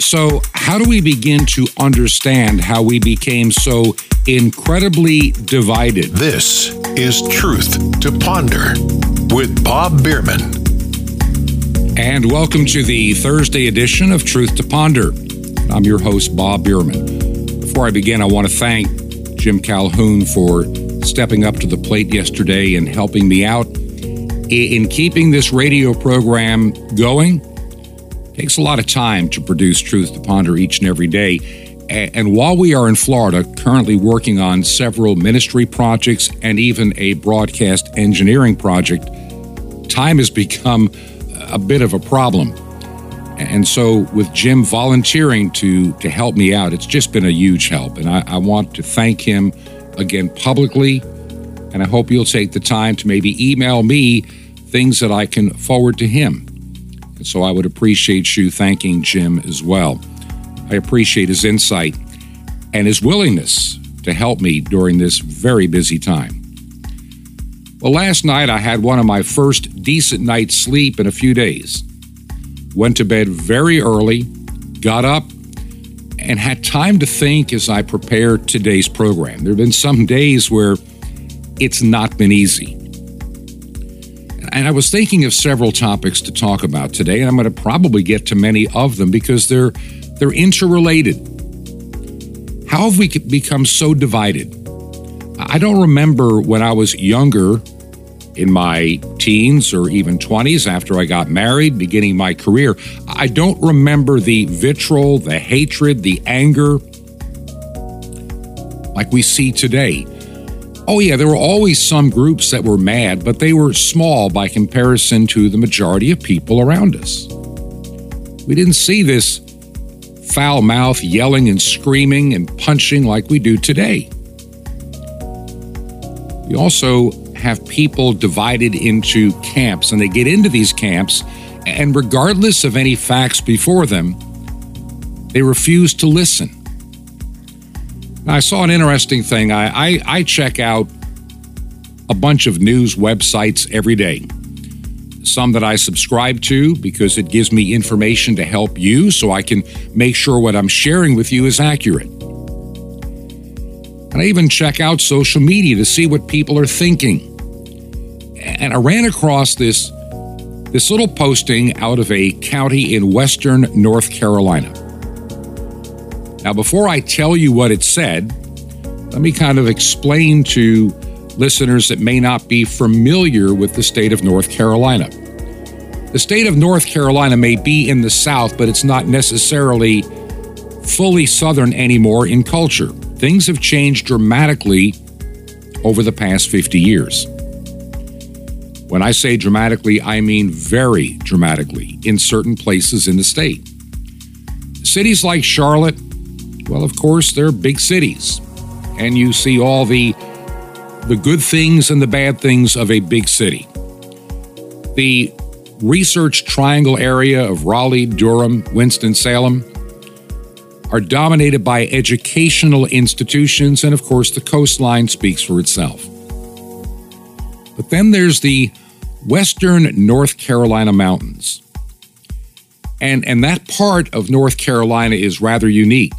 So, how do we begin to understand how we became so incredibly divided? This is Truth to Ponder with Bob Bierman. And welcome to the Thursday edition of Truth to Ponder. I'm your host, Bob Bierman. Before I begin, I want to thank Jim Calhoun for stepping up to the plate yesterday and helping me out in keeping this radio program going takes a lot of time to produce Truth to Ponder each and every day. And while we are in Florida, currently working on several ministry projects and even a broadcast engineering project, time has become a bit of a problem. And so, with Jim volunteering to, to help me out, it's just been a huge help. And I, I want to thank him again publicly. And I hope you'll take the time to maybe email me things that I can forward to him. And so I would appreciate you thanking Jim as well. I appreciate his insight and his willingness to help me during this very busy time. Well, last night I had one of my first decent night's sleep in a few days. Went to bed very early, got up, and had time to think as I prepared today's program. There have been some days where it's not been easy. And I was thinking of several topics to talk about today, and I'm going to probably get to many of them because they're they're interrelated. How have we become so divided? I don't remember when I was younger, in my teens or even 20s, after I got married, beginning my career. I don't remember the vitriol, the hatred, the anger like we see today. Oh, yeah, there were always some groups that were mad, but they were small by comparison to the majority of people around us. We didn't see this foul mouth yelling and screaming and punching like we do today. We also have people divided into camps, and they get into these camps, and regardless of any facts before them, they refuse to listen. I saw an interesting thing. I, I, I check out a bunch of news websites every day. Some that I subscribe to because it gives me information to help you so I can make sure what I'm sharing with you is accurate. And I even check out social media to see what people are thinking. And I ran across this, this little posting out of a county in western North Carolina. Now, before I tell you what it said, let me kind of explain to listeners that may not be familiar with the state of North Carolina. The state of North Carolina may be in the South, but it's not necessarily fully Southern anymore in culture. Things have changed dramatically over the past 50 years. When I say dramatically, I mean very dramatically in certain places in the state. Cities like Charlotte, well, of course, they're big cities, and you see all the the good things and the bad things of a big city. The research triangle area of Raleigh, Durham, Winston-Salem are dominated by educational institutions, and of course, the coastline speaks for itself. But then there's the western North Carolina mountains. And, and that part of North Carolina is rather unique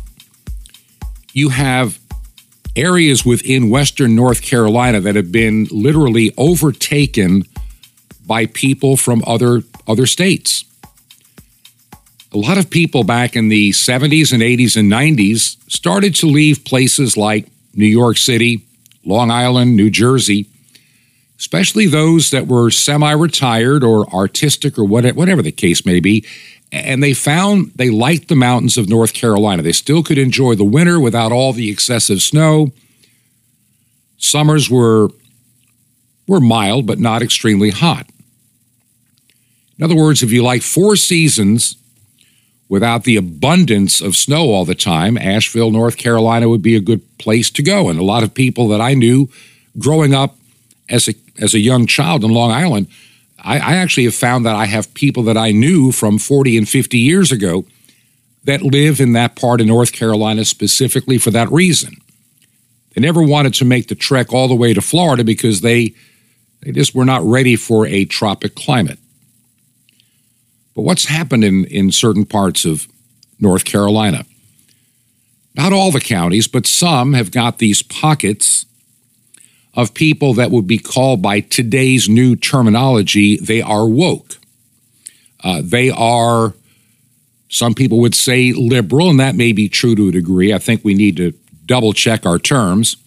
you have areas within western North Carolina that have been literally overtaken by people from other other states. A lot of people back in the 70s and 80s and 90s started to leave places like New York City, Long Island, New Jersey, especially those that were semi retired or artistic or whatever the case may be, and they found they liked the mountains of North Carolina. They still could enjoy the winter without all the excessive snow. Summers were were mild but not extremely hot. In other words, if you like four seasons without the abundance of snow all the time, Asheville, North Carolina would be a good place to go. And a lot of people that I knew growing up as a as a young child in Long Island I, I actually have found that I have people that I knew from 40 and 50 years ago that live in that part of North Carolina specifically for that reason. They never wanted to make the trek all the way to Florida because they they just were not ready for a tropic climate. But what's happened in, in certain parts of North Carolina. Not all the counties, but some have got these pockets of people that would be called by today's new terminology, they are woke. Uh, they are, some people would say liberal, and that may be true to a degree. I think we need to double check our terms.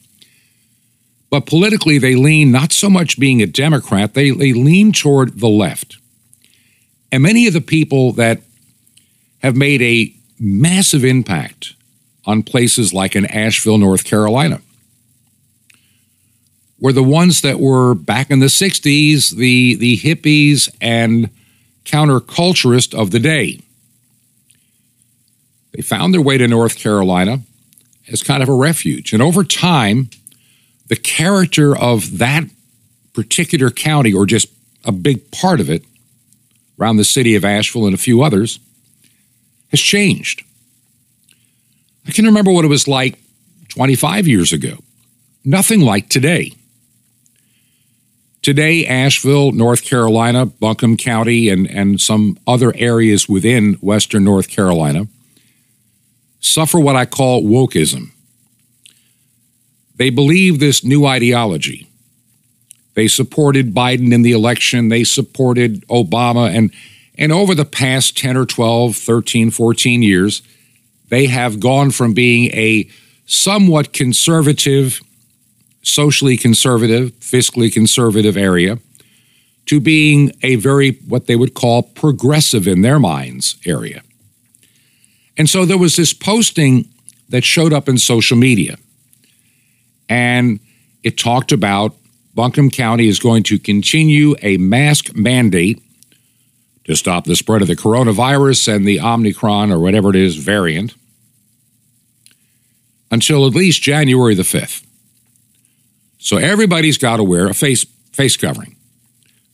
But politically, they lean not so much being a Democrat, they, they lean toward the left. And many of the people that have made a massive impact on places like in Asheville, North Carolina, were the ones that were back in the 60s, the, the hippies and counterculturists of the day. They found their way to North Carolina as kind of a refuge. And over time, the character of that particular county, or just a big part of it, around the city of Asheville and a few others, has changed. I can remember what it was like 25 years ago. Nothing like today. Today, Asheville, North Carolina, Buncombe County, and, and some other areas within Western North Carolina suffer what I call wokeism. They believe this new ideology. They supported Biden in the election, they supported Obama, and, and over the past 10 or 12, 13, 14 years, they have gone from being a somewhat conservative socially conservative, fiscally conservative area to being a very, what they would call progressive in their minds area. And so there was this posting that showed up in social media. And it talked about Buncombe County is going to continue a mask mandate to stop the spread of the coronavirus and the Omicron or whatever it is variant until at least January the 5th. So everybody's got to wear a face face covering.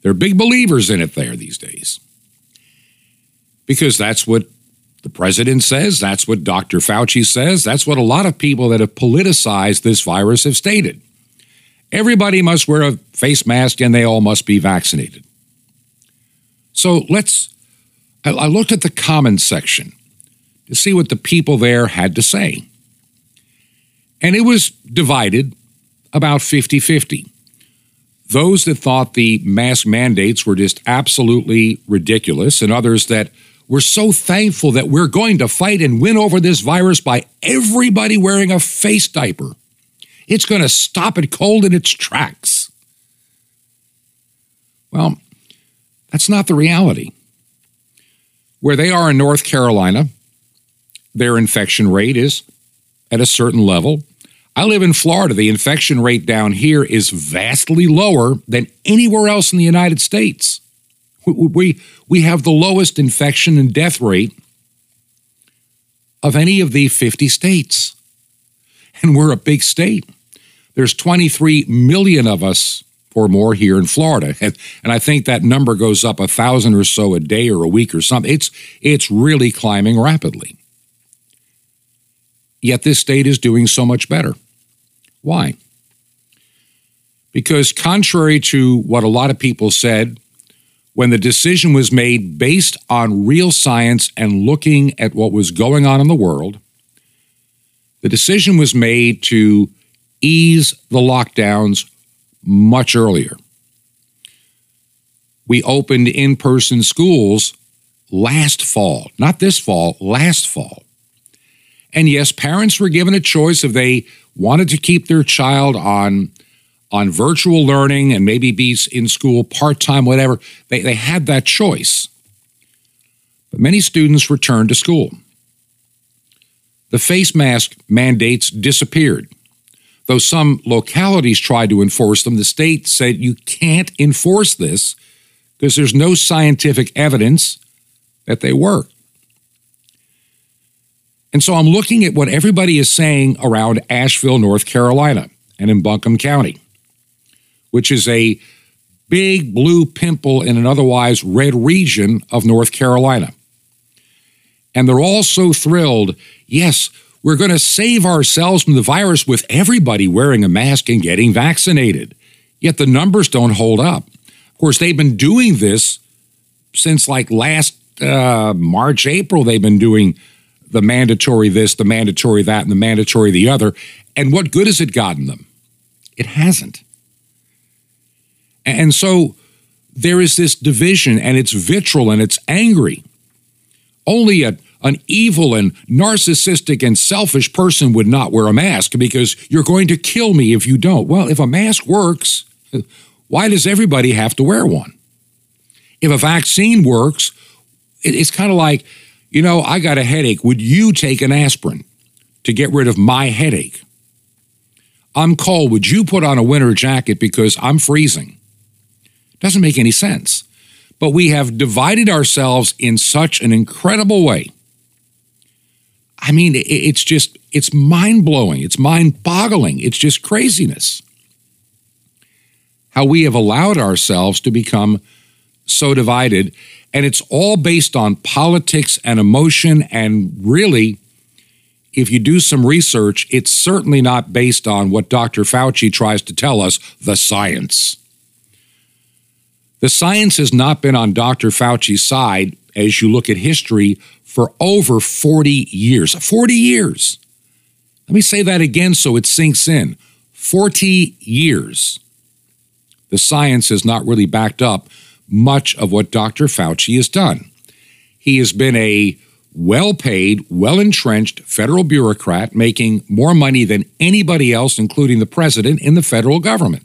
They're big believers in it there these days. Because that's what the president says, that's what Dr. Fauci says, that's what a lot of people that have politicized this virus have stated. Everybody must wear a face mask and they all must be vaccinated. So let's, I looked at the comments section to see what the people there had to say. And it was divided about 50 50. Those that thought the mask mandates were just absolutely ridiculous, and others that were so thankful that we're going to fight and win over this virus by everybody wearing a face diaper. It's going to stop it cold in its tracks. Well, that's not the reality. Where they are in North Carolina, their infection rate is at a certain level. I live in Florida. The infection rate down here is vastly lower than anywhere else in the United States. We, we have the lowest infection and death rate of any of the 50 states. And we're a big state. There's 23 million of us or more here in Florida. And, and I think that number goes up a thousand or so a day or a week or something. It's, it's really climbing rapidly. Yet this state is doing so much better. Why? Because, contrary to what a lot of people said, when the decision was made based on real science and looking at what was going on in the world, the decision was made to ease the lockdowns much earlier. We opened in person schools last fall, not this fall, last fall. And yes, parents were given a choice if they wanted to keep their child on on virtual learning and maybe be in school part-time, whatever. They, they had that choice. But many students returned to school. The face mask mandates disappeared. Though some localities tried to enforce them, the state said you can't enforce this because there's no scientific evidence that they work. And so I'm looking at what everybody is saying around Asheville, North Carolina, and in Buncombe County, which is a big blue pimple in an otherwise red region of North Carolina. And they're all so thrilled. Yes, we're going to save ourselves from the virus with everybody wearing a mask and getting vaccinated. Yet the numbers don't hold up. Of course, they've been doing this since like last uh, March, April. They've been doing the mandatory this, the mandatory that, and the mandatory the other. And what good has it gotten them? It hasn't. And so there is this division, and it's vitriol and it's angry. Only a, an evil and narcissistic and selfish person would not wear a mask because you're going to kill me if you don't. Well, if a mask works, why does everybody have to wear one? If a vaccine works, it's kind of like, you know, I got a headache. Would you take an aspirin to get rid of my headache? I'm cold. Would you put on a winter jacket because I'm freezing? Doesn't make any sense. But we have divided ourselves in such an incredible way. I mean, it's just, it's mind blowing. It's mind boggling. It's just craziness. How we have allowed ourselves to become so divided. And it's all based on politics and emotion. And really, if you do some research, it's certainly not based on what Dr. Fauci tries to tell us the science. The science has not been on Dr. Fauci's side as you look at history for over 40 years. 40 years. Let me say that again so it sinks in. 40 years. The science has not really backed up much of what Dr. Fauci has done. He has been a well paid, well entrenched federal bureaucrat making more money than anybody else, including the president, in the federal government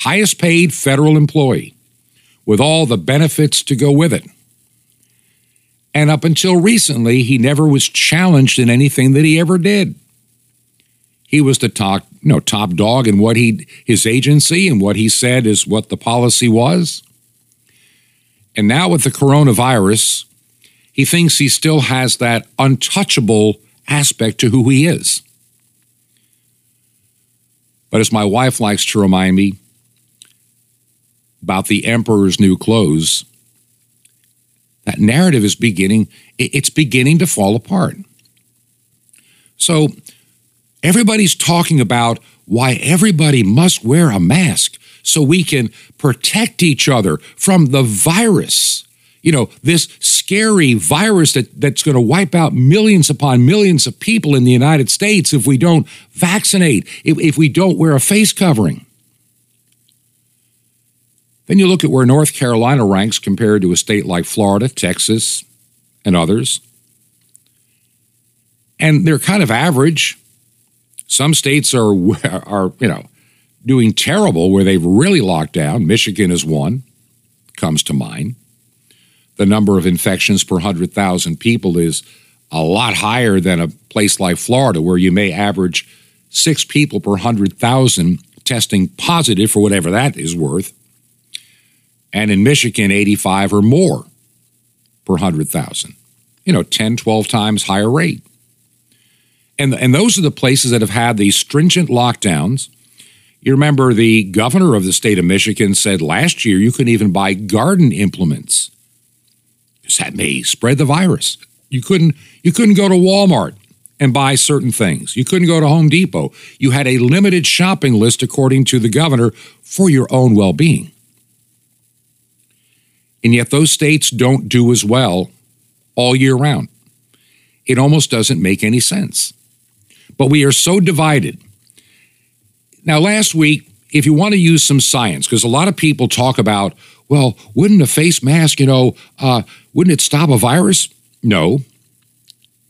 highest paid federal employee with all the benefits to go with it. And up until recently, he never was challenged in anything that he ever did. He was the top, you know, top dog in what he his agency and what he said is what the policy was. And now with the coronavirus, he thinks he still has that untouchable aspect to who he is. But as my wife likes to remind me, about the emperor's new clothes, that narrative is beginning, it's beginning to fall apart. So everybody's talking about why everybody must wear a mask so we can protect each other from the virus. You know, this scary virus that, that's going to wipe out millions upon millions of people in the United States if we don't vaccinate, if, if we don't wear a face covering. Then you look at where North Carolina ranks compared to a state like Florida, Texas, and others. And they're kind of average. Some states are, are you know, doing terrible where they've really locked down. Michigan is one, comes to mind. The number of infections per 100,000 people is a lot higher than a place like Florida, where you may average six people per 100,000 testing positive for whatever that is worth and in Michigan, 85 or more per 100,000. You know, 10, 12 times higher rate. And, and those are the places that have had these stringent lockdowns. You remember the governor of the state of Michigan said last year you couldn't even buy garden implements because that may spread the virus. You couldn't, you couldn't go to Walmart and buy certain things. You couldn't go to Home Depot. You had a limited shopping list, according to the governor, for your own well being. And yet those states don't do as well all year round. It almost doesn't make any sense. But we are so divided. Now, last week, if you want to use some science, because a lot of people talk about, well, wouldn't a face mask, you know, uh, wouldn't it stop a virus? No,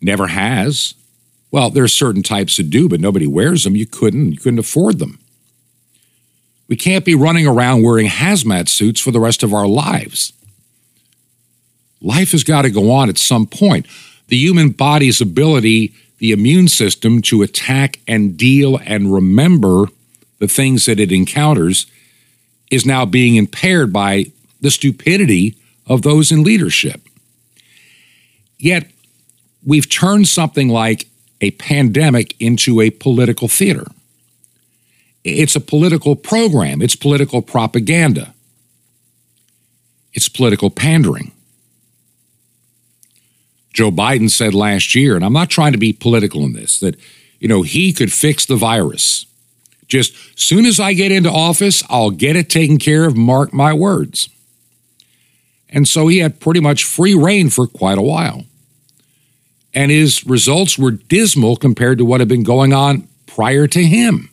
never has. Well, there are certain types that do, but nobody wears them. You couldn't. You couldn't afford them. We can't be running around wearing hazmat suits for the rest of our lives. Life has got to go on at some point. The human body's ability, the immune system to attack and deal and remember the things that it encounters is now being impaired by the stupidity of those in leadership. Yet, we've turned something like a pandemic into a political theater. It's a political program, it's political propaganda, it's political pandering. Joe Biden said last year, and I'm not trying to be political in this, that, you know, he could fix the virus. Just soon as I get into office, I'll get it taken care of, mark my words. And so he had pretty much free reign for quite a while. and his results were dismal compared to what had been going on prior to him.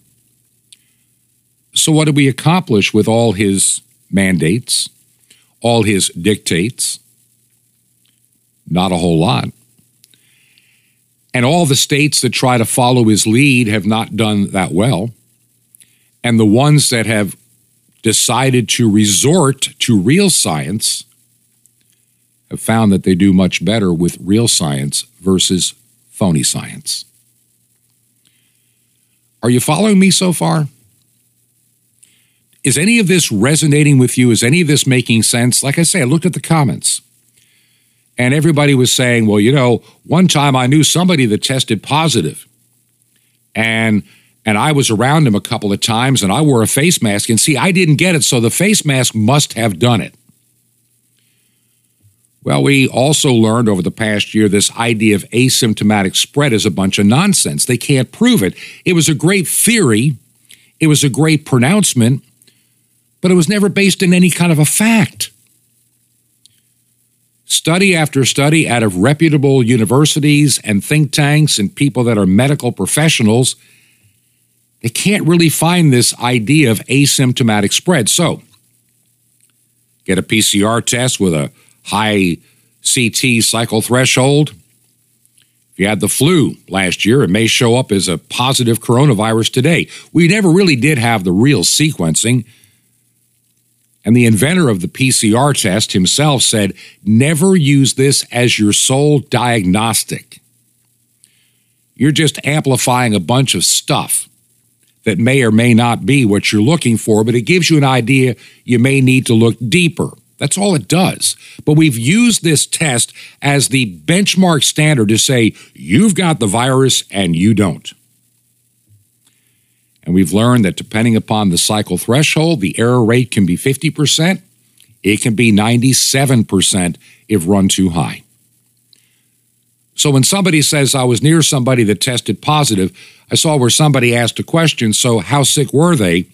So, what did we accomplish with all his mandates, all his dictates? Not a whole lot. And all the states that try to follow his lead have not done that well. And the ones that have decided to resort to real science have found that they do much better with real science versus phony science. Are you following me so far? Is any of this resonating with you? Is any of this making sense? Like I say, I looked at the comments and everybody was saying, well, you know, one time I knew somebody that tested positive and and I was around him a couple of times and I wore a face mask and see I didn't get it so the face mask must have done it. Well, we also learned over the past year this idea of asymptomatic spread is a bunch of nonsense. They can't prove it. It was a great theory, it was a great pronouncement, but it was never based in any kind of a fact. Study after study out of reputable universities and think tanks and people that are medical professionals, they can't really find this idea of asymptomatic spread. So, get a PCR test with a high CT cycle threshold. If you had the flu last year, it may show up as a positive coronavirus today. We never really did have the real sequencing. And the inventor of the PCR test himself said, never use this as your sole diagnostic. You're just amplifying a bunch of stuff that may or may not be what you're looking for, but it gives you an idea you may need to look deeper. That's all it does. But we've used this test as the benchmark standard to say, you've got the virus and you don't. And we've learned that depending upon the cycle threshold, the error rate can be 50%, it can be 97% if run too high. So when somebody says, I was near somebody that tested positive, I saw where somebody asked a question, so how sick were they?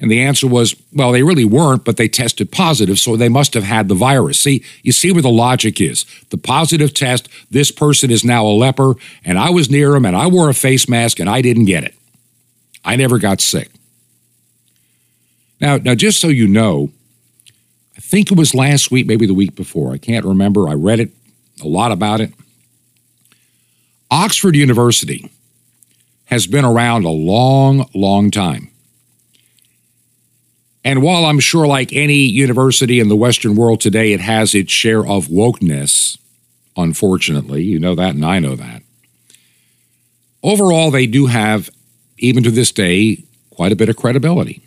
And the answer was, well, they really weren't, but they tested positive, so they must have had the virus. See, you see where the logic is. The positive test, this person is now a leper, and I was near him, and I wore a face mask, and I didn't get it. I never got sick. Now, now, just so you know, I think it was last week, maybe the week before. I can't remember. I read it a lot about it. Oxford University has been around a long, long time. And while I'm sure, like any university in the Western world today, it has its share of wokeness, unfortunately, you know that, and I know that. Overall, they do have, even to this day, quite a bit of credibility.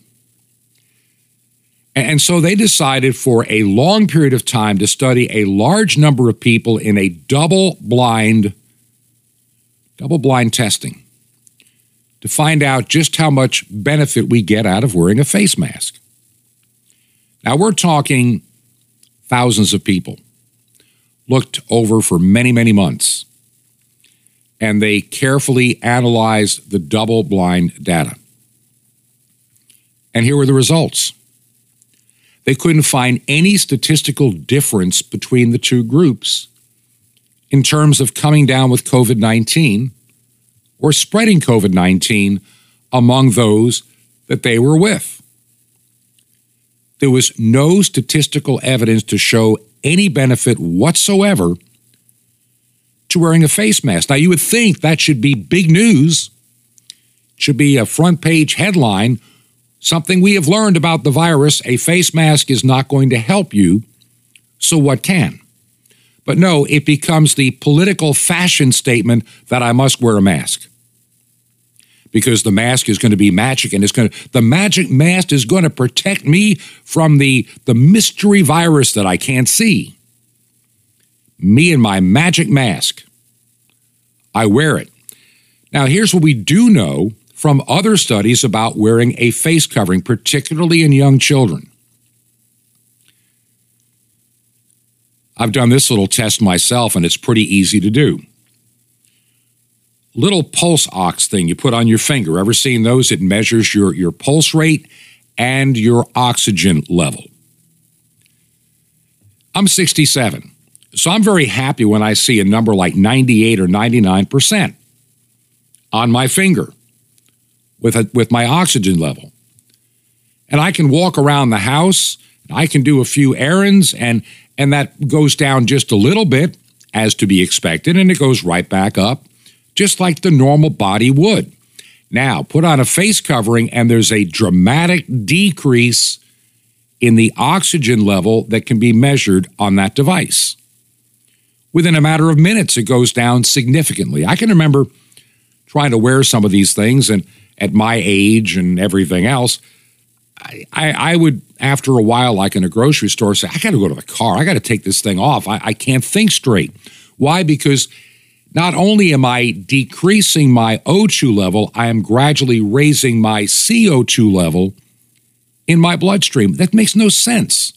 And so they decided for a long period of time to study a large number of people in a double blind, double blind testing to find out just how much benefit we get out of wearing a face mask. Now, we're talking thousands of people looked over for many, many months, and they carefully analyzed the double blind data. And here were the results. They couldn't find any statistical difference between the two groups in terms of coming down with COVID 19 or spreading COVID 19 among those that they were with there was no statistical evidence to show any benefit whatsoever to wearing a face mask. Now, you would think that should be big news, should be a front page headline. Something we have learned about the virus a face mask is not going to help you, so what can? But no, it becomes the political fashion statement that I must wear a mask because the mask is going to be magic and it's going to the magic mask is going to protect me from the the mystery virus that I can't see. Me and my magic mask. I wear it. Now here's what we do know from other studies about wearing a face covering, particularly in young children. I've done this little test myself, and it's pretty easy to do little pulse ox thing you put on your finger. Ever seen those? It measures your, your pulse rate and your oxygen level. I'm 67. So I'm very happy when I see a number like 98 or 99% on my finger with, a, with my oxygen level. And I can walk around the house, I can do a few errands, and, and that goes down just a little bit, as to be expected, and it goes right back up, just like the normal body would. Now, put on a face covering, and there's a dramatic decrease in the oxygen level that can be measured on that device. Within a matter of minutes, it goes down significantly. I can remember trying to wear some of these things, and at my age and everything else, I, I, would, after a while, like in a grocery store, say, I got to go to the car. I got to take this thing off. I, I can't think straight. Why? Because not only am I decreasing my O2 level, I am gradually raising my CO2 level in my bloodstream. That makes no sense.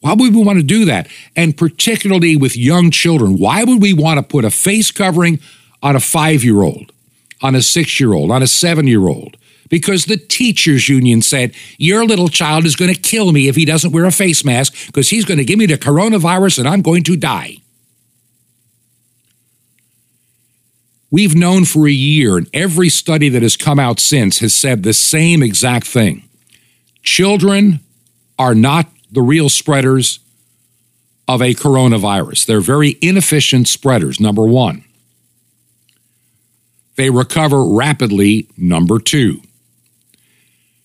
Why would we want to do that? And particularly with young children, why would we want to put a face covering on a five year old, on a six year old, on a seven year old? Because the teachers' union said, Your little child is going to kill me if he doesn't wear a face mask because he's going to give me the coronavirus and I'm going to die. We've known for a year, and every study that has come out since has said the same exact thing. Children are not the real spreaders of a coronavirus. They're very inefficient spreaders, number one. They recover rapidly, number two.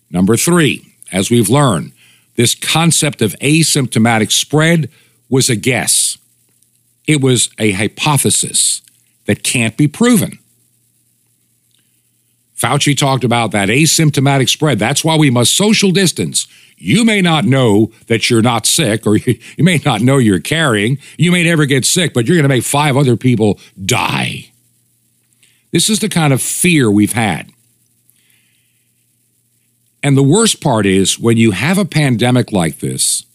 Number three, as we've learned, this concept of asymptomatic spread was a guess. It was a hypothesis that can't be proven. Fauci talked about that asymptomatic spread. That's why we must social distance. You may not know that you're not sick, or you may not know you're carrying. You may never get sick, but you're going to make five other people die. This is the kind of fear we've had. And the worst part is when you have a pandemic like this,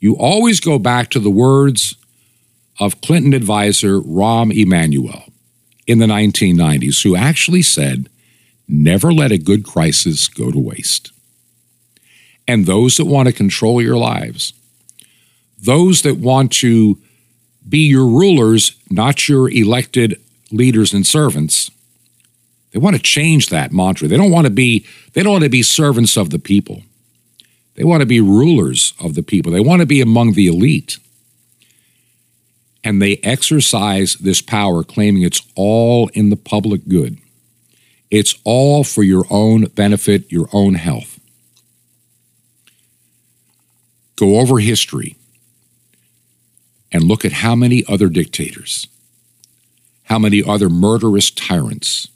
you always go back to the words of Clinton advisor Rahm Emanuel in the 1990s, who actually said, Never let a good crisis go to waste. And those that want to control your lives, those that want to be your rulers, not your elected leaders and servants, they want to change that mantra. They don't want to be they don't want to be servants of the people. They want to be rulers of the people. They want to be among the elite and they exercise this power, claiming it's all in the public good. It's all for your own benefit, your own health. Go over history and look at how many other dictators, how many other murderous tyrants,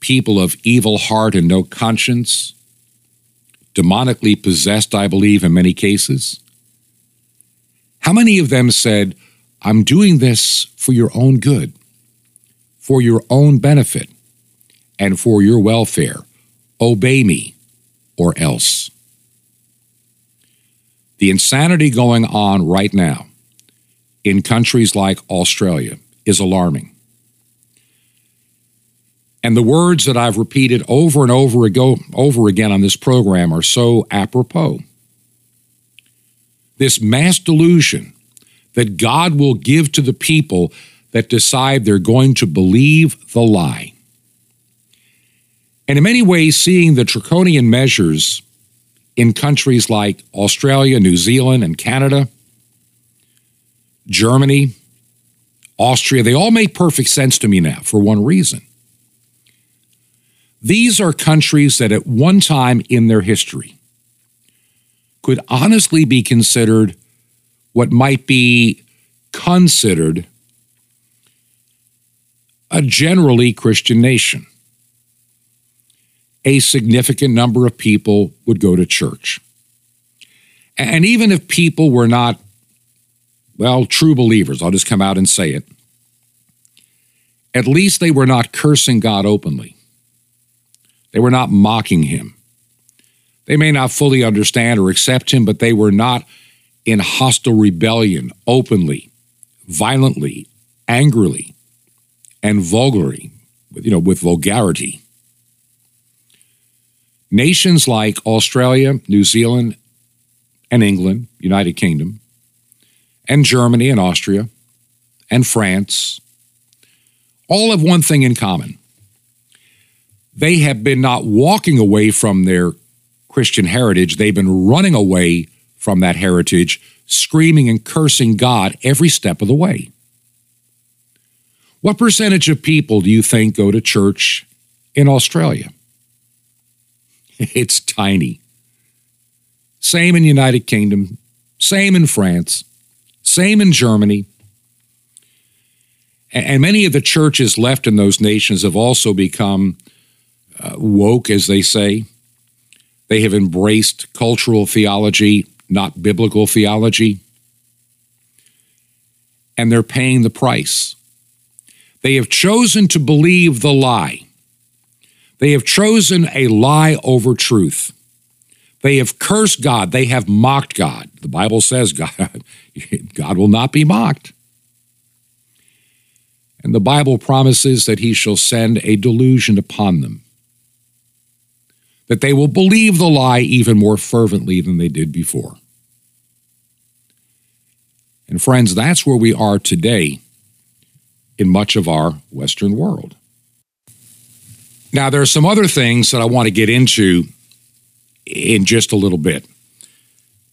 people of evil heart and no conscience, demonically possessed, I believe, in many cases. How many of them said, I'm doing this for your own good, for your own benefit, and for your welfare. Obey me, or else. The insanity going on right now in countries like Australia is alarming. And the words that I've repeated over and over, ago, over again on this program are so apropos. This mass delusion that God will give to the people that decide they're going to believe the lie. And in many ways, seeing the draconian measures in countries like Australia, New Zealand, and Canada, Germany, Austria, they all make perfect sense to me now for one reason. These are countries that at one time in their history could honestly be considered what might be considered a generally Christian nation. A significant number of people would go to church. And even if people were not, well, true believers, I'll just come out and say it, at least they were not cursing God openly. They were not mocking him. They may not fully understand or accept him, but they were not in hostile rebellion openly, violently, angrily, and vulgarly, you know, with vulgarity. Nations like Australia, New Zealand, and England, United Kingdom, and Germany and Austria and France all have one thing in common. They have been not walking away from their Christian heritage, they've been running away from that heritage, screaming and cursing God every step of the way. What percentage of people do you think go to church in Australia? It's tiny. Same in United Kingdom, same in France, same in Germany. And many of the churches left in those nations have also become uh, woke, as they say. They have embraced cultural theology, not biblical theology. And they're paying the price. They have chosen to believe the lie. They have chosen a lie over truth. They have cursed God. They have mocked God. The Bible says God, God will not be mocked. And the Bible promises that he shall send a delusion upon them, that they will believe the lie even more fervently than they did before. And friends, that's where we are today in much of our Western world. Now, there are some other things that I want to get into in just a little bit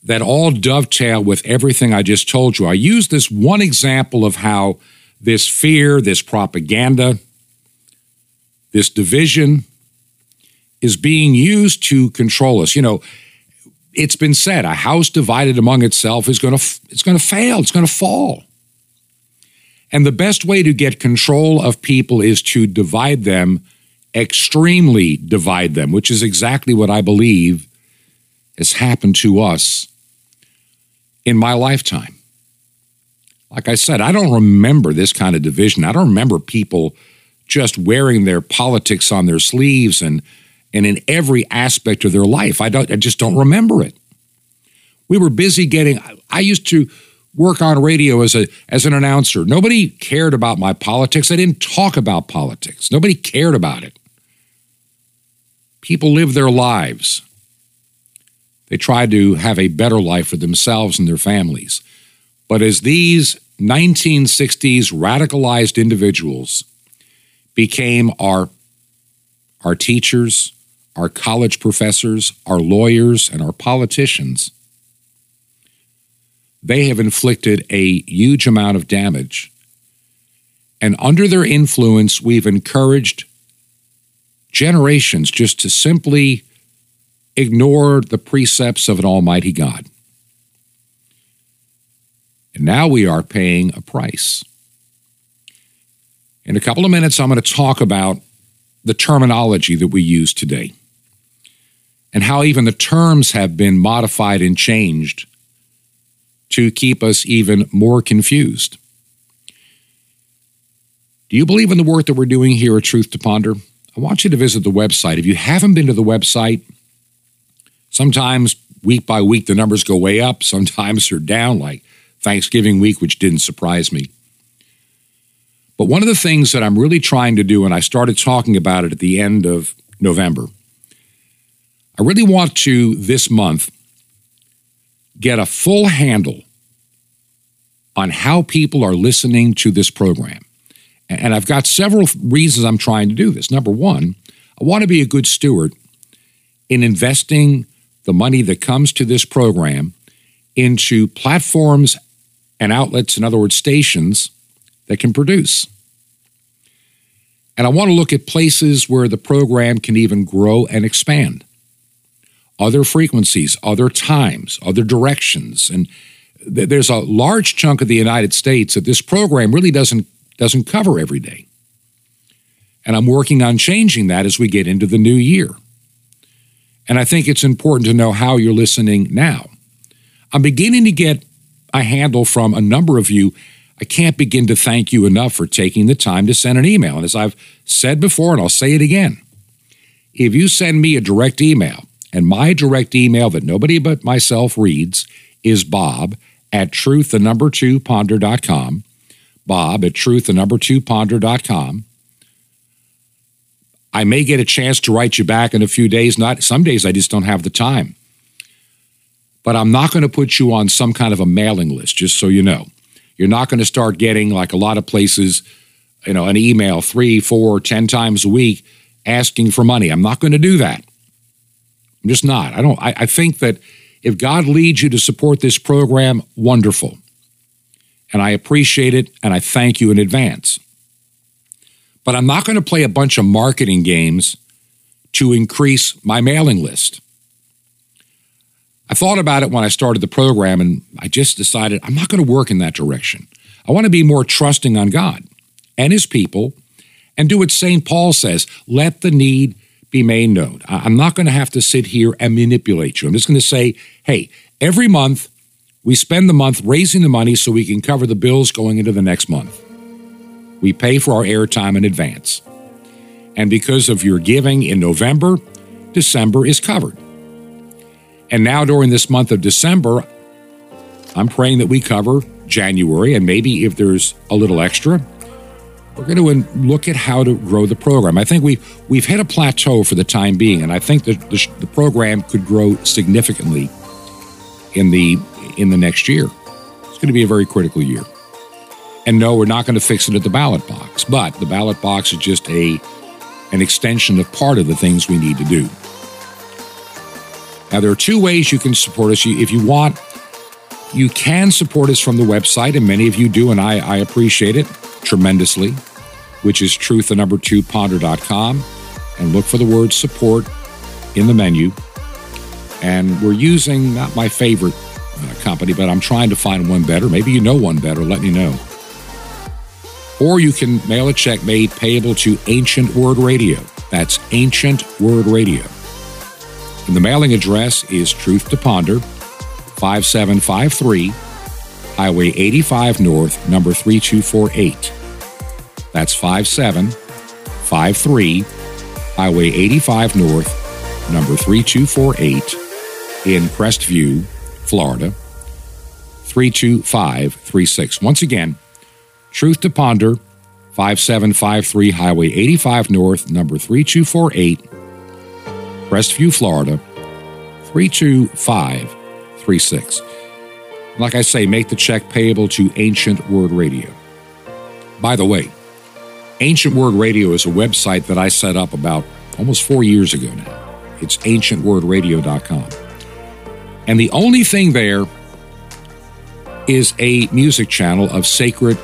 that all dovetail with everything I just told you. I use this one example of how this fear, this propaganda, this division is being used to control us. You know, it's been said a house divided among itself is going to it's going to fail, it's going to fall. And the best way to get control of people is to divide them extremely divide them, which is exactly what I believe has happened to us in my lifetime. Like I said, I don't remember this kind of division. I don't remember people just wearing their politics on their sleeves and and in every aspect of their life. I don't I just don't remember it. We were busy getting I used to work on radio as a as an announcer. Nobody cared about my politics. I didn't talk about politics. Nobody cared about it. People live their lives. They try to have a better life for themselves and their families. But as these 1960s radicalized individuals became our, our teachers, our college professors, our lawyers, and our politicians, they have inflicted a huge amount of damage. And under their influence, we've encouraged generations just to simply ignore the precepts of an Almighty God. And now we are paying a price. In a couple of minutes, I'm going to talk about the terminology that we use today and how even the terms have been modified and changed to keep us even more confused. Do you believe in the work that we're doing here at Truth to Ponder? I want you to visit the website. If you haven't been to the website, sometimes week by week the numbers go way up, sometimes they're down, like Thanksgiving week, which didn't surprise me. But one of the things that I'm really trying to do, and I started talking about it at the end of November, I really want to this month get a full handle on how people are listening to this program. And I've got several reasons I'm trying to do this. Number one, I want to be a good steward in investing the money that comes to this program into platforms and outlets, in other words, stations that can produce. And I want to look at places where the program can even grow and expand. Other frequencies, other times, other directions. And there's a large chunk of the United States that this program really doesn't doesn't cover every day. And I'm working on changing that as we get into the new year. And I think it's important to know how you're listening now. I'm beginning to get a handle from a number of you. I can't begin to thank you enough for taking the time to send an email. And as I've said before, and I'll say it again, if you send me a direct email, and my direct email that nobody but myself reads is bob at truth, the number two ponder.com bob at truth, the number two ponder.com. I may get a chance to write you back in a few days. Not some days I just don't have the time. but I'm not going to put you on some kind of a mailing list, just so you know. You're not going to start getting, like a lot of places, you know, an email three, four, ten times a week asking for money. I'm not going to do that. I'm just not. I don't. I, I think that if God leads you to support this program, wonderful. And I appreciate it and I thank you in advance. But I'm not going to play a bunch of marketing games to increase my mailing list. I thought about it when I started the program and I just decided I'm not going to work in that direction. I want to be more trusting on God and his people and do what St. Paul says let the need be made known. I'm not going to have to sit here and manipulate you. I'm just going to say, hey, every month we spend the month raising the money so we can cover the bills going into the next month. We pay for our airtime in advance. And because of your giving in November, December is covered. And now during this month of December, I'm praying that we cover January and maybe if there's a little extra, we're going to look at how to grow the program. I think we've, we've hit a plateau for the time being, and I think that the, the program could grow significantly in the, in the next year. It's going to be a very critical year. And no, we're not going to fix it at the ballot box, but the ballot box is just a, an extension of part of the things we need to do. Now, there are two ways you can support us. If you want, you can support us from the website, and many of you do, and I, I appreciate it tremendously, which is truth, the number two, ponder.com, and look for the word support in the menu. And we're using not my favorite uh, company, but I'm trying to find one better. Maybe you know one better, let me know. Or you can mail a check made payable to Ancient Word Radio. That's Ancient Word Radio. And the mailing address is Truth to Ponder, 5753 Highway 85 North, number 3248. That's 5753 Highway 85 North, number 3248 in Crestview, Florida, 32536. Once again, Truth to Ponder, 5753 Highway 85 North, number 3248, Crestview, Florida, 32536. Like I say, make the check payable to Ancient Word Radio. By the way, Ancient Word Radio is a website that I set up about almost four years ago now. It's ancientwordradio.com. And the only thing there is a music channel of sacred,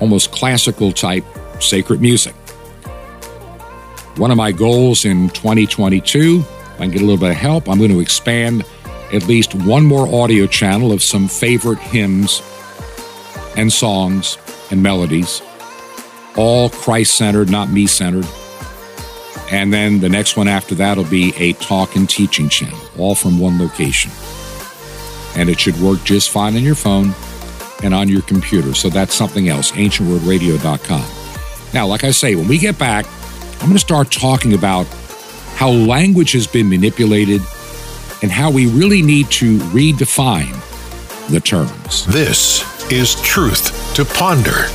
almost classical type sacred music. One of my goals in 2022, if I can get a little bit of help, I'm going to expand at least one more audio channel of some favorite hymns and songs and melodies, all Christ centered, not me centered. And then the next one after that will be a talk and teaching channel, all from one location. And it should work just fine on your phone and on your computer. So that's something else, ancientwordradio.com. Now, like I say, when we get back, I'm going to start talking about how language has been manipulated and how we really need to redefine the terms. This is Truth to Ponder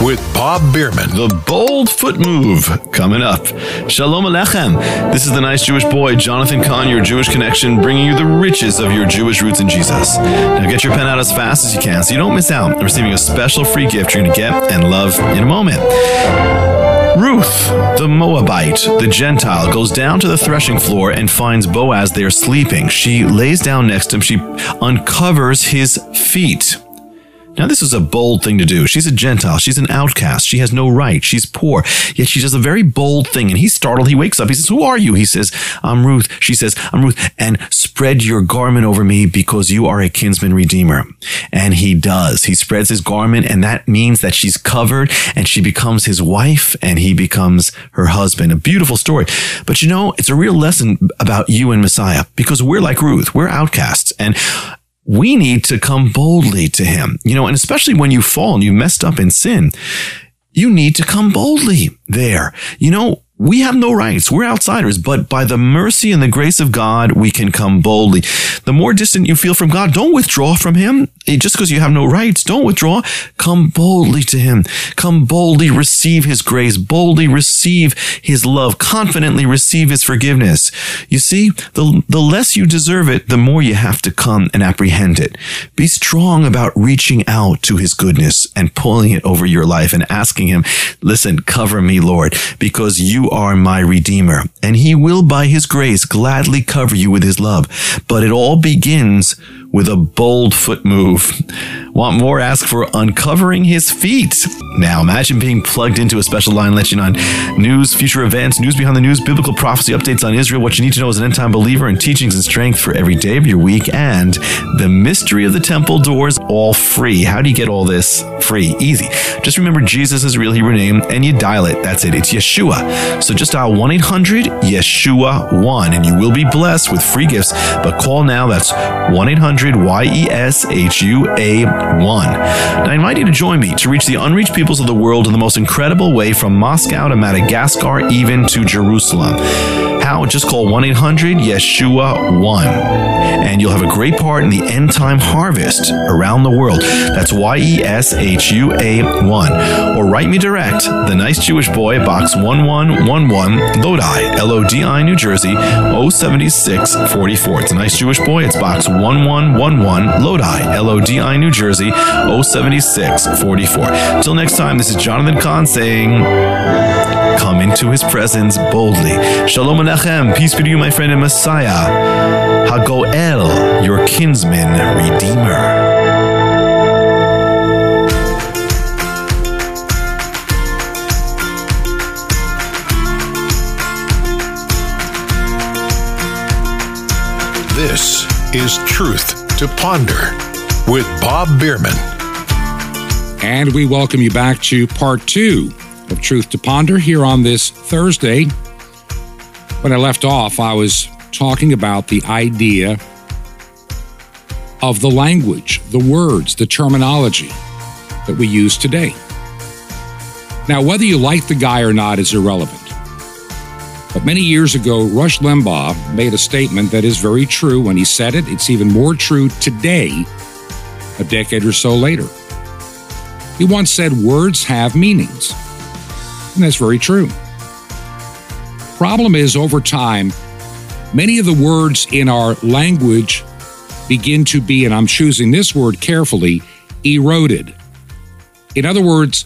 with Bob Bierman. The bold foot move coming up. Shalom Aleichem. This is the nice Jewish boy, Jonathan Cahn, your Jewish connection, bringing you the riches of your Jewish roots in Jesus. Now get your pen out as fast as you can so you don't miss out on receiving a special free gift you're going to get and love in a moment. Ruth, the Moabite, the Gentile, goes down to the threshing floor and finds Boaz there sleeping. She lays down next to him. She uncovers his feet. Now, this is a bold thing to do. She's a Gentile. She's an outcast. She has no right. She's poor. Yet she does a very bold thing. And he's startled. He wakes up. He says, Who are you? He says, I'm Ruth. She says, I'm Ruth. And spread your garment over me because you are a kinsman redeemer. And he does. He spreads his garment. And that means that she's covered and she becomes his wife and he becomes her husband. A beautiful story. But you know, it's a real lesson about you and Messiah because we're like Ruth. We're outcasts. And we need to come boldly to him, you know, and especially when you fall and you messed up in sin, you need to come boldly there. You know, we have no rights. We're outsiders, but by the mercy and the grace of God, we can come boldly. The more distant you feel from God, don't withdraw from Him. Just because you have no rights, don't withdraw. Come boldly to Him. Come boldly receive His grace, boldly receive His love, confidently receive His forgiveness. You see, the, the less you deserve it, the more you have to come and apprehend it. Be strong about reaching out to His goodness and pulling it over your life and asking Him, listen, cover me, Lord, because you are my Redeemer, and He will by His grace gladly cover you with His love. But it all begins with a bold foot move. Want more? Ask for uncovering his feet. Now imagine being plugged into a special line letting you on news, future events, news behind the news, biblical prophecy, updates on Israel, what you need to know as an end time believer, and teachings and strength for every day of your week, and the mystery of the temple doors, all free. How do you get all this free? Easy. Just remember Jesus is real Hebrew name and you dial it. That's it. It's Yeshua. So just dial 1 800 Yeshua 1 and you will be blessed with free gifts. But call now. That's 1 800 Y E S H U A 1. Now, I invite you to join me to reach the unreached peoples of the world in the most incredible way from Moscow to Madagascar, even to Jerusalem. How? Just call 1 800 Yeshua 1 and you'll have a great part in the end time harvest around the world. That's Y E S H U A 1. Or write me direct, The Nice Jewish Boy, Box 1111, Lodi, L O D I, New Jersey, 07644. It's a Nice Jewish Boy, it's Box 1111, Lodi, L O D I, New Jersey, 07644. Till next time, this is Jonathan Cahn saying, Come into his presence boldly. Shalom Alechem. Peace be to you, my friend and Messiah. Hagoel, your kinsman redeemer. This is Truth to Ponder with Bob Bierman. And we welcome you back to part two of Truth to Ponder here on this Thursday. When I left off, I was talking about the idea of the language, the words, the terminology that we use today. Now, whether you like the guy or not is irrelevant. But many years ago, Rush Limbaugh made a statement that is very true. When he said it, it's even more true today, a decade or so later. He once said, Words have meanings. And that's very true. Problem is, over time, many of the words in our language begin to be, and I'm choosing this word carefully, eroded. In other words,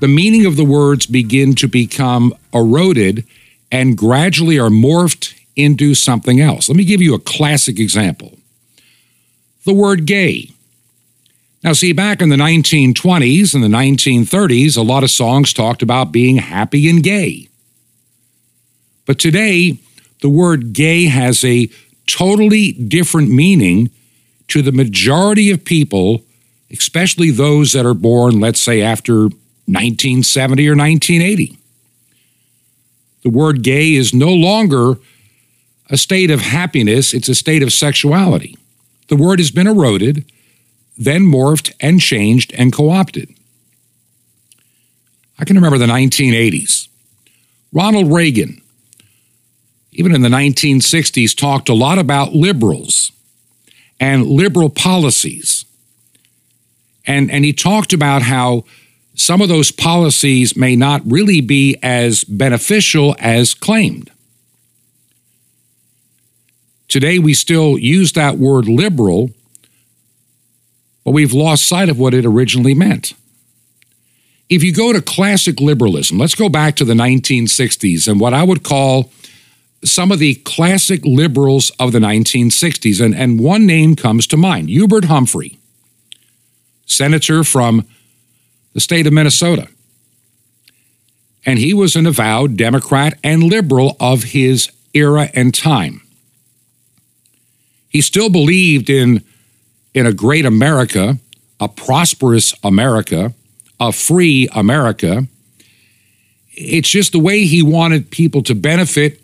the meaning of the words begin to become eroded and gradually are morphed into something else. Let me give you a classic example the word gay. Now, see, back in the 1920s and the 1930s, a lot of songs talked about being happy and gay. But today, the word gay has a totally different meaning to the majority of people, especially those that are born, let's say, after 1970 or 1980. The word gay is no longer a state of happiness, it's a state of sexuality. The word has been eroded, then morphed and changed and co opted. I can remember the 1980s. Ronald Reagan, even in the 1960s, talked a lot about liberals and liberal policies. And, and he talked about how some of those policies may not really be as beneficial as claimed. Today, we still use that word liberal, but we've lost sight of what it originally meant. If you go to classic liberalism, let's go back to the 1960s and what I would call some of the classic liberals of the 1960s. And, and one name comes to mind Hubert Humphrey, senator from the state of Minnesota. And he was an avowed Democrat and liberal of his era and time. He still believed in, in a great America, a prosperous America, a free America. It's just the way he wanted people to benefit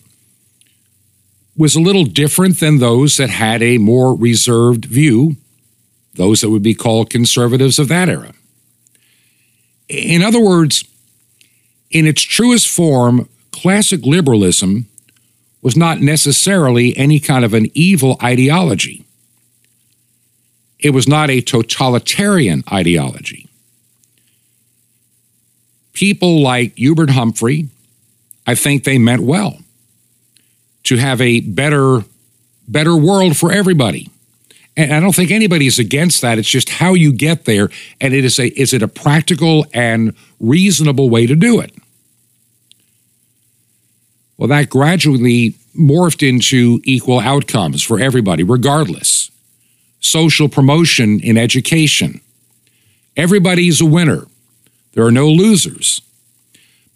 was a little different than those that had a more reserved view, those that would be called conservatives of that era. In other words, in its truest form, classic liberalism was not necessarily any kind of an evil ideology. It was not a totalitarian ideology. People like Hubert Humphrey, I think they meant well to have a better, better world for everybody. And I don't think anybody's against that. It's just how you get there, and it is a is it a practical and reasonable way to do it. Well, that gradually morphed into equal outcomes for everybody, regardless. Social promotion in education. Everybody's a winner. There are no losers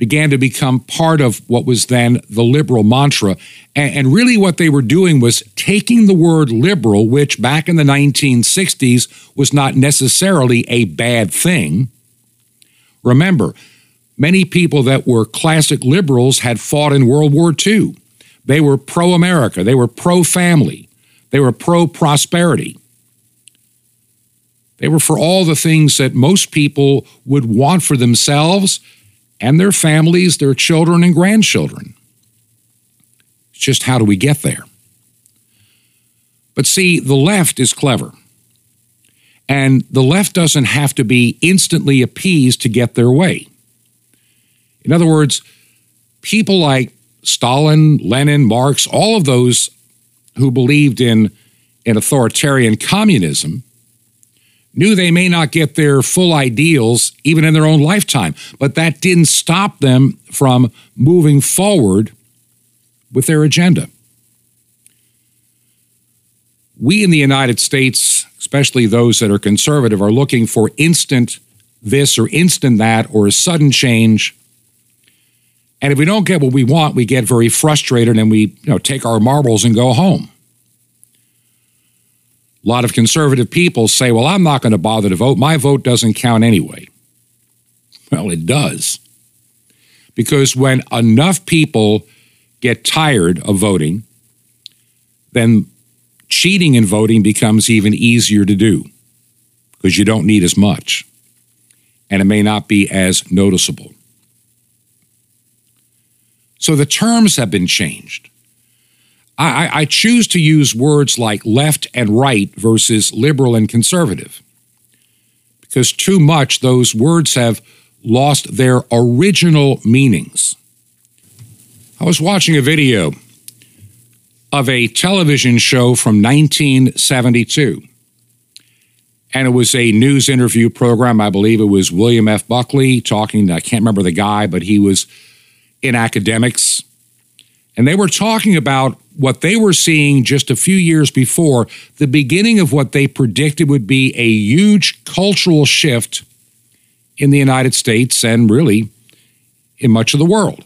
began to become part of what was then the liberal mantra. And, really, what they were doing was taking the word liberal, which back in the 1960s was not necessarily a bad thing. Remember, many people that were classic liberals had fought in World War II. They were pro America, they were pro family, they were pro prosperity. They were for all the things that most people would want for themselves and their families, their children and grandchildren. It's just how do we get there? But see, the left is clever. And the left doesn't have to be instantly appeased to get their way. In other words, people like Stalin, Lenin, Marx, all of those who believed in, in authoritarian communism knew they may not get their full ideals even in their own lifetime, but that didn't stop them from moving forward with their agenda. We in the United States, especially those that are conservative, are looking for instant this or instant that or a sudden change. And if we don't get what we want, we get very frustrated and we you know, take our marbles and go home. A lot of conservative people say, well, I'm not going to bother to vote. My vote doesn't count anyway. Well, it does. Because when enough people get tired of voting, then cheating in voting becomes even easier to do because you don't need as much and it may not be as noticeable. So the terms have been changed. I, I choose to use words like left and right versus liberal and conservative because too much those words have lost their original meanings. I was watching a video of a television show from 1972. And it was a news interview program. I believe it was William F. Buckley talking. I can't remember the guy, but he was in academics. And they were talking about what they were seeing just a few years before, the beginning of what they predicted would be a huge cultural shift in the United States and really in much of the world.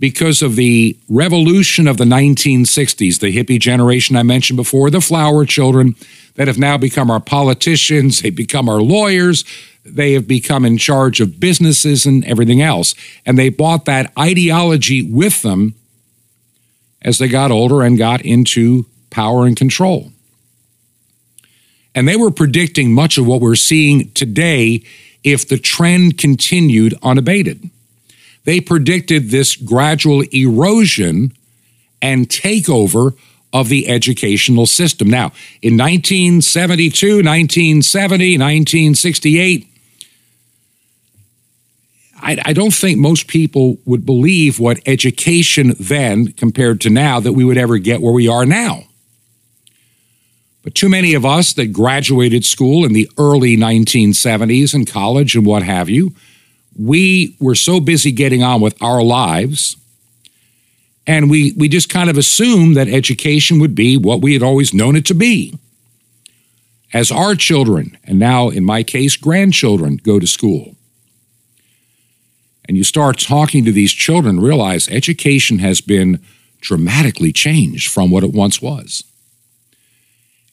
Because of the revolution of the 1960s, the hippie generation I mentioned before, the flower children that have now become our politicians, they become our lawyers, they have become in charge of businesses and everything else. And they brought that ideology with them as they got older and got into power and control. And they were predicting much of what we're seeing today if the trend continued unabated. They predicted this gradual erosion and takeover of the educational system. Now, in 1972, 1970, 1968, I, I don't think most people would believe what education then compared to now that we would ever get where we are now. But too many of us that graduated school in the early 1970s and college and what have you, we were so busy getting on with our lives. And we, we just kind of assumed that education would be what we had always known it to be. As our children, and now in my case, grandchildren, go to school, and you start talking to these children, realize education has been dramatically changed from what it once was.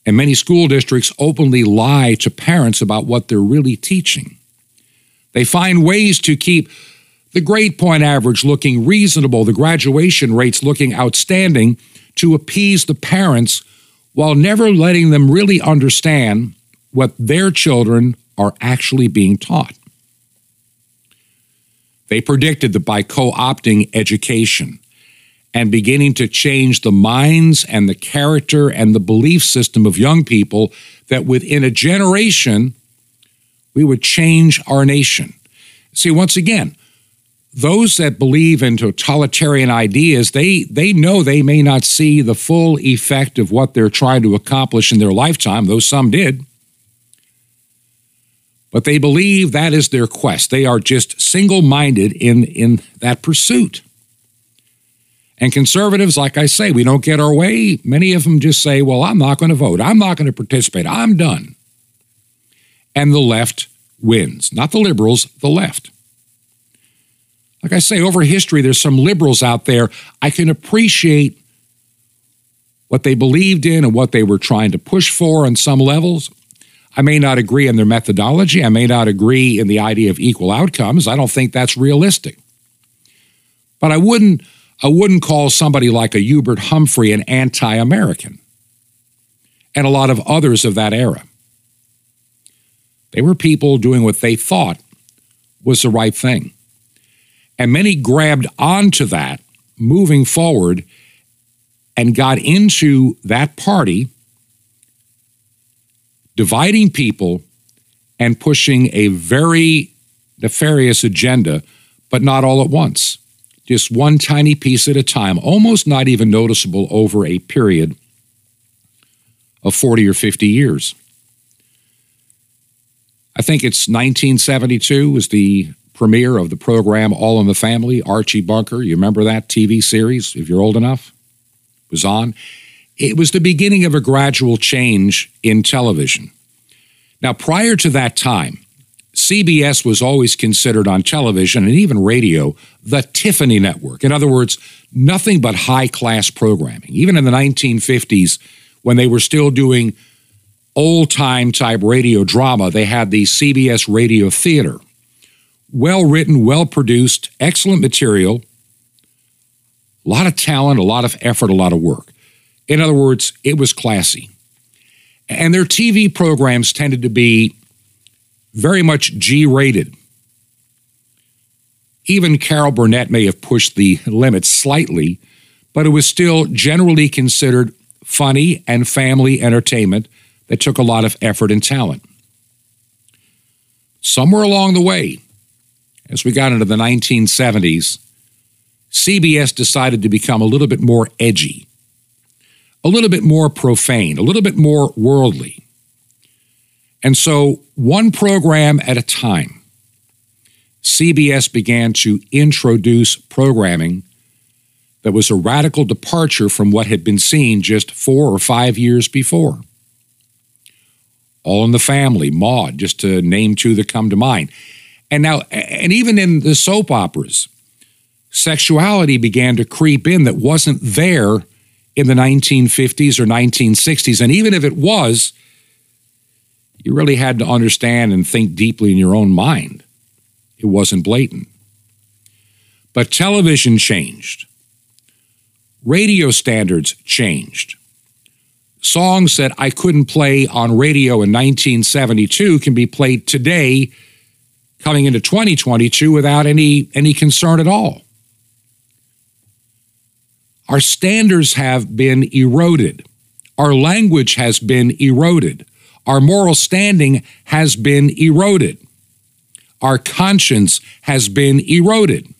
And many school districts openly lie to parents about what they're really teaching. They find ways to keep the grade point average looking reasonable, the graduation rates looking outstanding to appease the parents while never letting them really understand what their children are actually being taught. They predicted that by co opting education and beginning to change the minds and the character and the belief system of young people, that within a generation, we would change our nation. See, once again, those that believe in totalitarian ideas, they, they know they may not see the full effect of what they're trying to accomplish in their lifetime, though some did. But they believe that is their quest. They are just single minded in, in that pursuit. And conservatives, like I say, we don't get our way. Many of them just say, well, I'm not going to vote. I'm not going to participate. I'm done. And the left wins. Not the liberals, the left. Like I say, over history, there's some liberals out there. I can appreciate what they believed in and what they were trying to push for on some levels. I may not agree in their methodology. I may not agree in the idea of equal outcomes. I don't think that's realistic. But I wouldn't, I wouldn't call somebody like a Hubert Humphrey an anti American and a lot of others of that era. They were people doing what they thought was the right thing. And many grabbed onto that moving forward and got into that party, dividing people and pushing a very nefarious agenda, but not all at once. Just one tiny piece at a time, almost not even noticeable over a period of 40 or 50 years. I think it's 1972 was the premiere of the program All in the Family, Archie Bunker. You remember that TV series, if you're old enough? Was on. It was the beginning of a gradual change in television. Now, prior to that time, CBS was always considered on television and even radio the Tiffany Network. In other words, nothing but high class programming. Even in the 1950s, when they were still doing old time type radio drama, they had the CBS Radio Theater well written, well produced, excellent material, a lot of talent, a lot of effort, a lot of work. In other words, it was classy. And their TV programs tended to be very much G rated. Even Carol Burnett may have pushed the limits slightly, but it was still generally considered funny and family entertainment that took a lot of effort and talent. Somewhere along the way, as we got into the 1970s, CBS decided to become a little bit more edgy, a little bit more profane, a little bit more worldly. And so, one program at a time, CBS began to introduce programming that was a radical departure from what had been seen just four or five years before. All in the Family, Maude, just to name two that come to mind. And now, and even in the soap operas, sexuality began to creep in that wasn't there in the 1950s or 1960s. And even if it was, you really had to understand and think deeply in your own mind. It wasn't blatant. But television changed. Radio standards changed. Songs that I couldn't play on radio in 1972 can be played today coming into 2022 without any, any concern at all. Our standards have been eroded. Our language has been eroded. Our moral standing has been eroded. Our conscience has been eroded.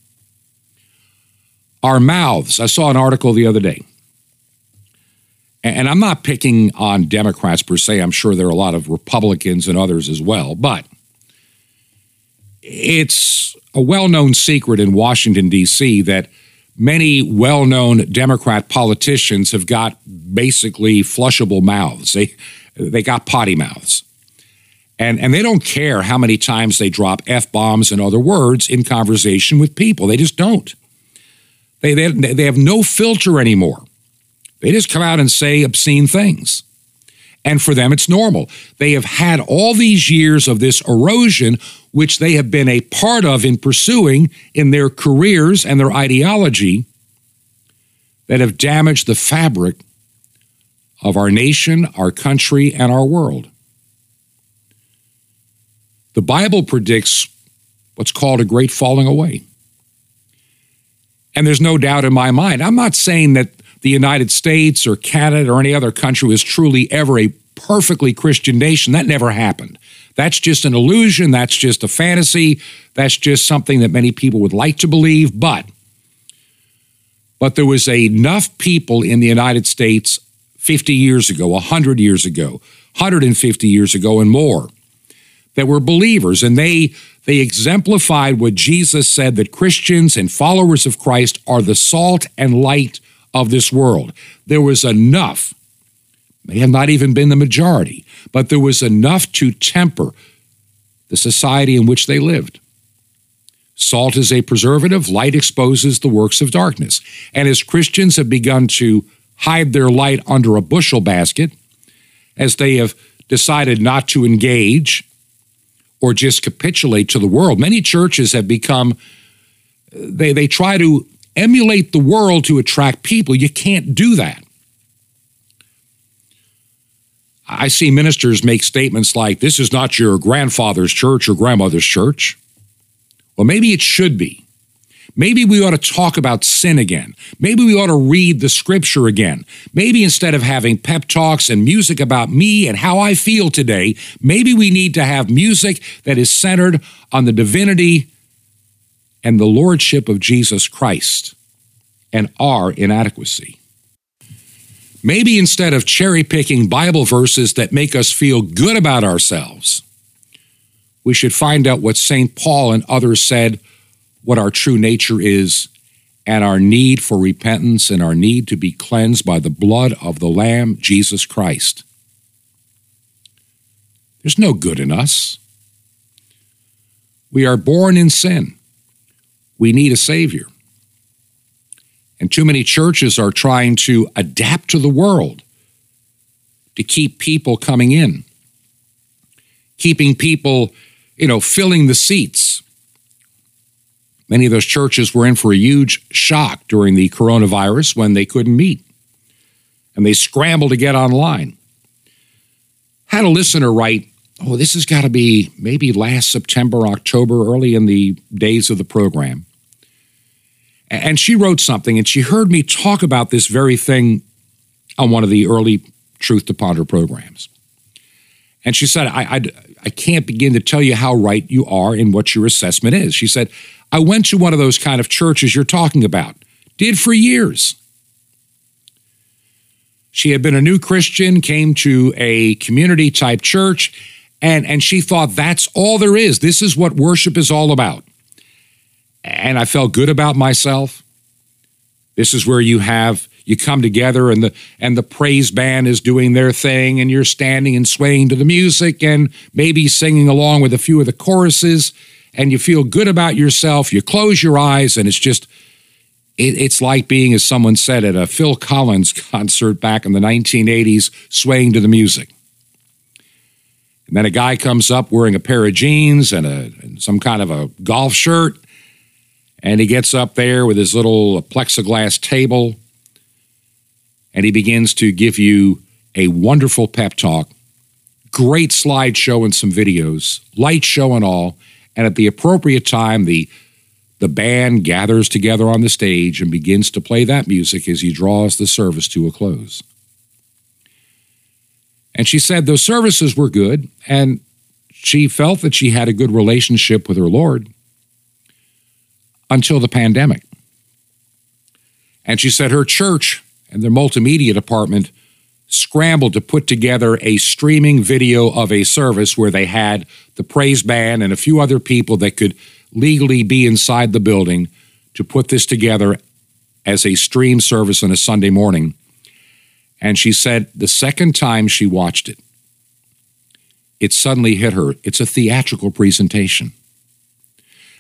Our mouths, I saw an article the other day, and I'm not picking on Democrats per se. I'm sure there are a lot of Republicans and others as well, but it's a well known secret in Washington, D.C., that many well known Democrat politicians have got basically flushable mouths. They, they got potty mouths. And, and they don't care how many times they drop F bombs and other words in conversation with people. They just don't. They, they, they have no filter anymore. They just come out and say obscene things. And for them, it's normal. They have had all these years of this erosion which they have been a part of in pursuing in their careers and their ideology that have damaged the fabric of our nation, our country, and our world. The Bible predicts what's called a great falling away. And there's no doubt in my mind. I'm not saying that the United States or Canada or any other country was truly ever a perfectly Christian nation. That never happened. That's just an illusion. That's just a fantasy. That's just something that many people would like to believe. But, but there was enough people in the United States 50 years ago, 100 years ago, 150 years ago, and more that were believers. And they, they exemplified what Jesus said that Christians and followers of Christ are the salt and light of this world. There was enough, may have not even been the majority, but there was enough to temper the society in which they lived. Salt is a preservative, light exposes the works of darkness. And as Christians have begun to hide their light under a bushel basket, as they have decided not to engage or just capitulate to the world, many churches have become, they, they try to emulate the world to attract people. You can't do that. I see ministers make statements like, This is not your grandfather's church or grandmother's church. Well, maybe it should be. Maybe we ought to talk about sin again. Maybe we ought to read the scripture again. Maybe instead of having pep talks and music about me and how I feel today, maybe we need to have music that is centered on the divinity and the lordship of Jesus Christ and our inadequacy. Maybe instead of cherry picking Bible verses that make us feel good about ourselves, we should find out what St. Paul and others said, what our true nature is, and our need for repentance and our need to be cleansed by the blood of the Lamb, Jesus Christ. There's no good in us. We are born in sin. We need a Savior. And too many churches are trying to adapt to the world to keep people coming in, keeping people, you know, filling the seats. Many of those churches were in for a huge shock during the coronavirus when they couldn't meet and they scrambled to get online. Had a listener write, Oh, this has got to be maybe last September, October, early in the days of the program. And she wrote something, and she heard me talk about this very thing on one of the early Truth to Ponder programs. And she said, I, I, I, can't begin to tell you how right you are in what your assessment is. She said, I went to one of those kind of churches you're talking about, did for years. She had been a new Christian, came to a community type church, and, and she thought that's all there is. This is what worship is all about and I felt good about myself. This is where you have you come together and the and the praise band is doing their thing and you're standing and swaying to the music and maybe singing along with a few of the choruses and you feel good about yourself. You close your eyes and it's just it, it's like being, as someone said, at a Phil Collins concert back in the 1980s, swaying to the music. And then a guy comes up wearing a pair of jeans and, a, and some kind of a golf shirt and he gets up there with his little plexiglass table and he begins to give you a wonderful pep talk, great slideshow and some videos, light show and all. And at the appropriate time, the the band gathers together on the stage and begins to play that music as he draws the service to a close. And she said those services were good, and she felt that she had a good relationship with her Lord until the pandemic. And she said her church and their multimedia department scrambled to put together a streaming video of a service where they had the praise band and a few other people that could legally be inside the building to put this together as a stream service on a Sunday morning. And she said the second time she watched it, it suddenly hit her. It's a theatrical presentation.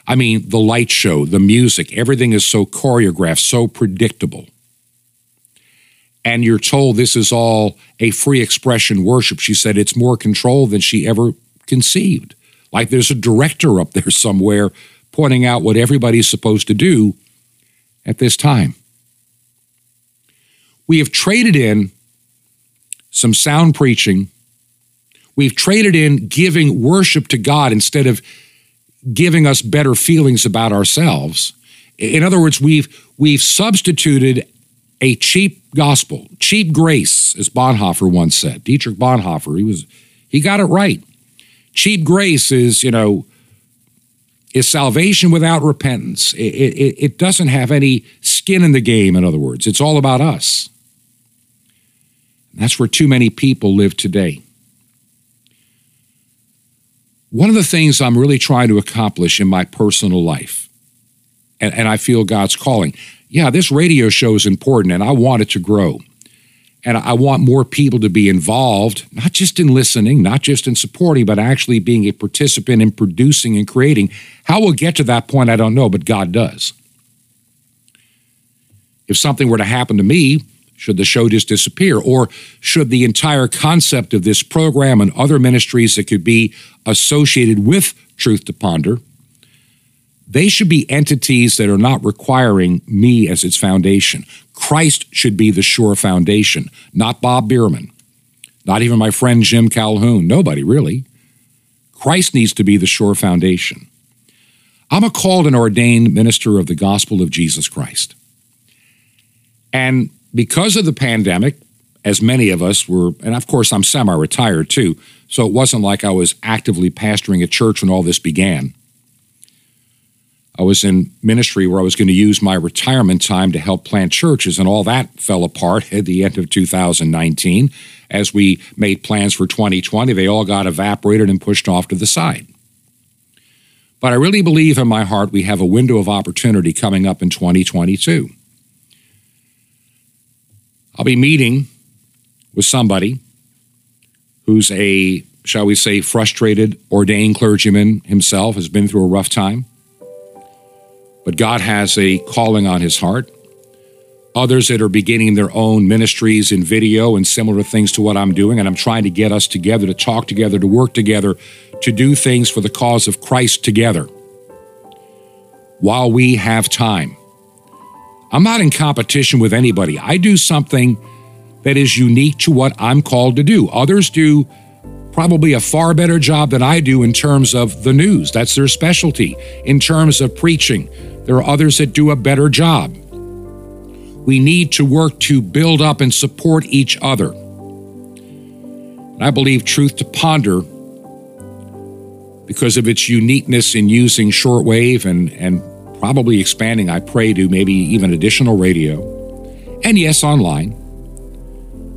I mean, the light show, the music, everything is so choreographed, so predictable. And you're told this is all a free expression worship. She said it's more control than she ever conceived. Like there's a director up there somewhere pointing out what everybody's supposed to do at this time. We have traded in some sound preaching. We've traded in giving worship to God instead of giving us better feelings about ourselves In other words, we've we've substituted a cheap gospel, cheap grace, as Bonhoeffer once said. Dietrich Bonhoeffer, he was he got it right. Cheap grace is, you know, is salvation without repentance. It, it, it doesn't have any skin in the game, in other words. It's all about us. That's where too many people live today. One of the things I'm really trying to accomplish in my personal life, and, and I feel God's calling, yeah, this radio show is important and I want it to grow. And I want more people to be involved, not just in listening, not just in supporting, but actually being a participant in producing and creating. How we'll get to that point, I don't know, but God does. If something were to happen to me, should the show just disappear? Or should the entire concept of this program and other ministries that could be associated with Truth to Ponder, they should be entities that are not requiring me as its foundation. Christ should be the sure foundation, not Bob Bierman, not even my friend Jim Calhoun, nobody really. Christ needs to be the sure foundation. I'm a called and ordained minister of the gospel of Jesus Christ. And because of the pandemic, as many of us were, and of course I'm semi retired too, so it wasn't like I was actively pastoring a church when all this began. I was in ministry where I was going to use my retirement time to help plant churches, and all that fell apart at the end of 2019. As we made plans for 2020, they all got evaporated and pushed off to the side. But I really believe in my heart we have a window of opportunity coming up in 2022. I'll be meeting with somebody who's a, shall we say, frustrated ordained clergyman himself, has been through a rough time but God has a calling on his heart. Others that are beginning their own ministries in video and similar things to what I'm doing. And I'm trying to get us together, to talk together, to work together, to do things for the cause of Christ together while we have time. I'm not in competition with anybody. I do something that is unique to what I'm called to do. Others do probably a far better job than I do in terms of the news. That's their specialty. In terms of preaching, there are others that do a better job. We need to work to build up and support each other. And I believe Truth to Ponder, because of its uniqueness in using shortwave and, and probably expanding, I pray, to maybe even additional radio, and yes, online,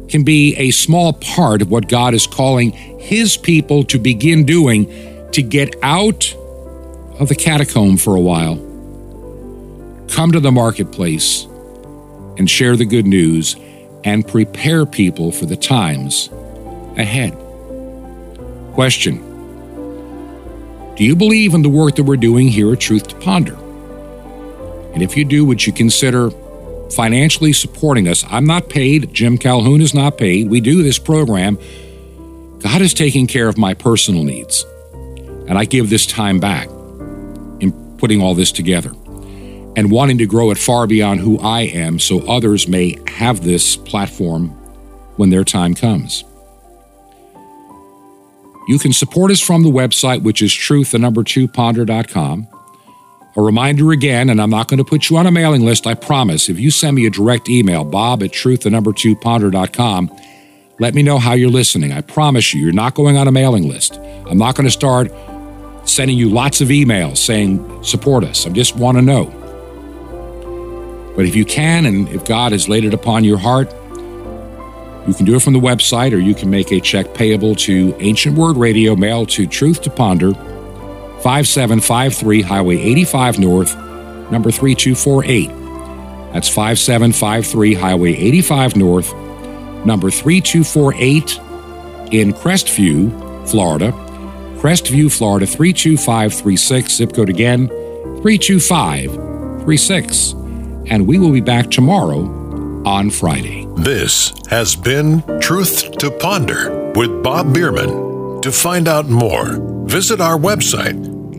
can be a small part of what God is calling His people to begin doing to get out of the catacomb for a while come to the marketplace and share the good news and prepare people for the times ahead. Question Do you believe in the work that we're doing here at Truth to Ponder? And if you do, would you consider financially supporting us? I'm not paid. Jim Calhoun is not paid. We do this program. God is taking care of my personal needs. And I give this time back in putting all this together and wanting to grow it far beyond who I am so others may have this platform when their time comes. You can support us from the website, which is truth, the number two ponder.com. A reminder again, and I'm not going to put you on a mailing list, I promise. If you send me a direct email, bob at truth, the number two ponder.com, let me know how you're listening. I promise you, you're not going on a mailing list. I'm not going to start sending you lots of emails saying support us. I just want to know. But if you can, and if God has laid it upon your heart, you can do it from the website or you can make a check payable to Ancient Word Radio, mail to Truth to Ponder, 5753 Highway 85 North, number 3248. That's 5753 Highway 85 North, number 3248 in Crestview, Florida. Crestview, Florida 32536, zip code again 32536 and we will be back tomorrow on Friday. This has been Truth to Ponder with Bob Bierman. To find out more, visit our website,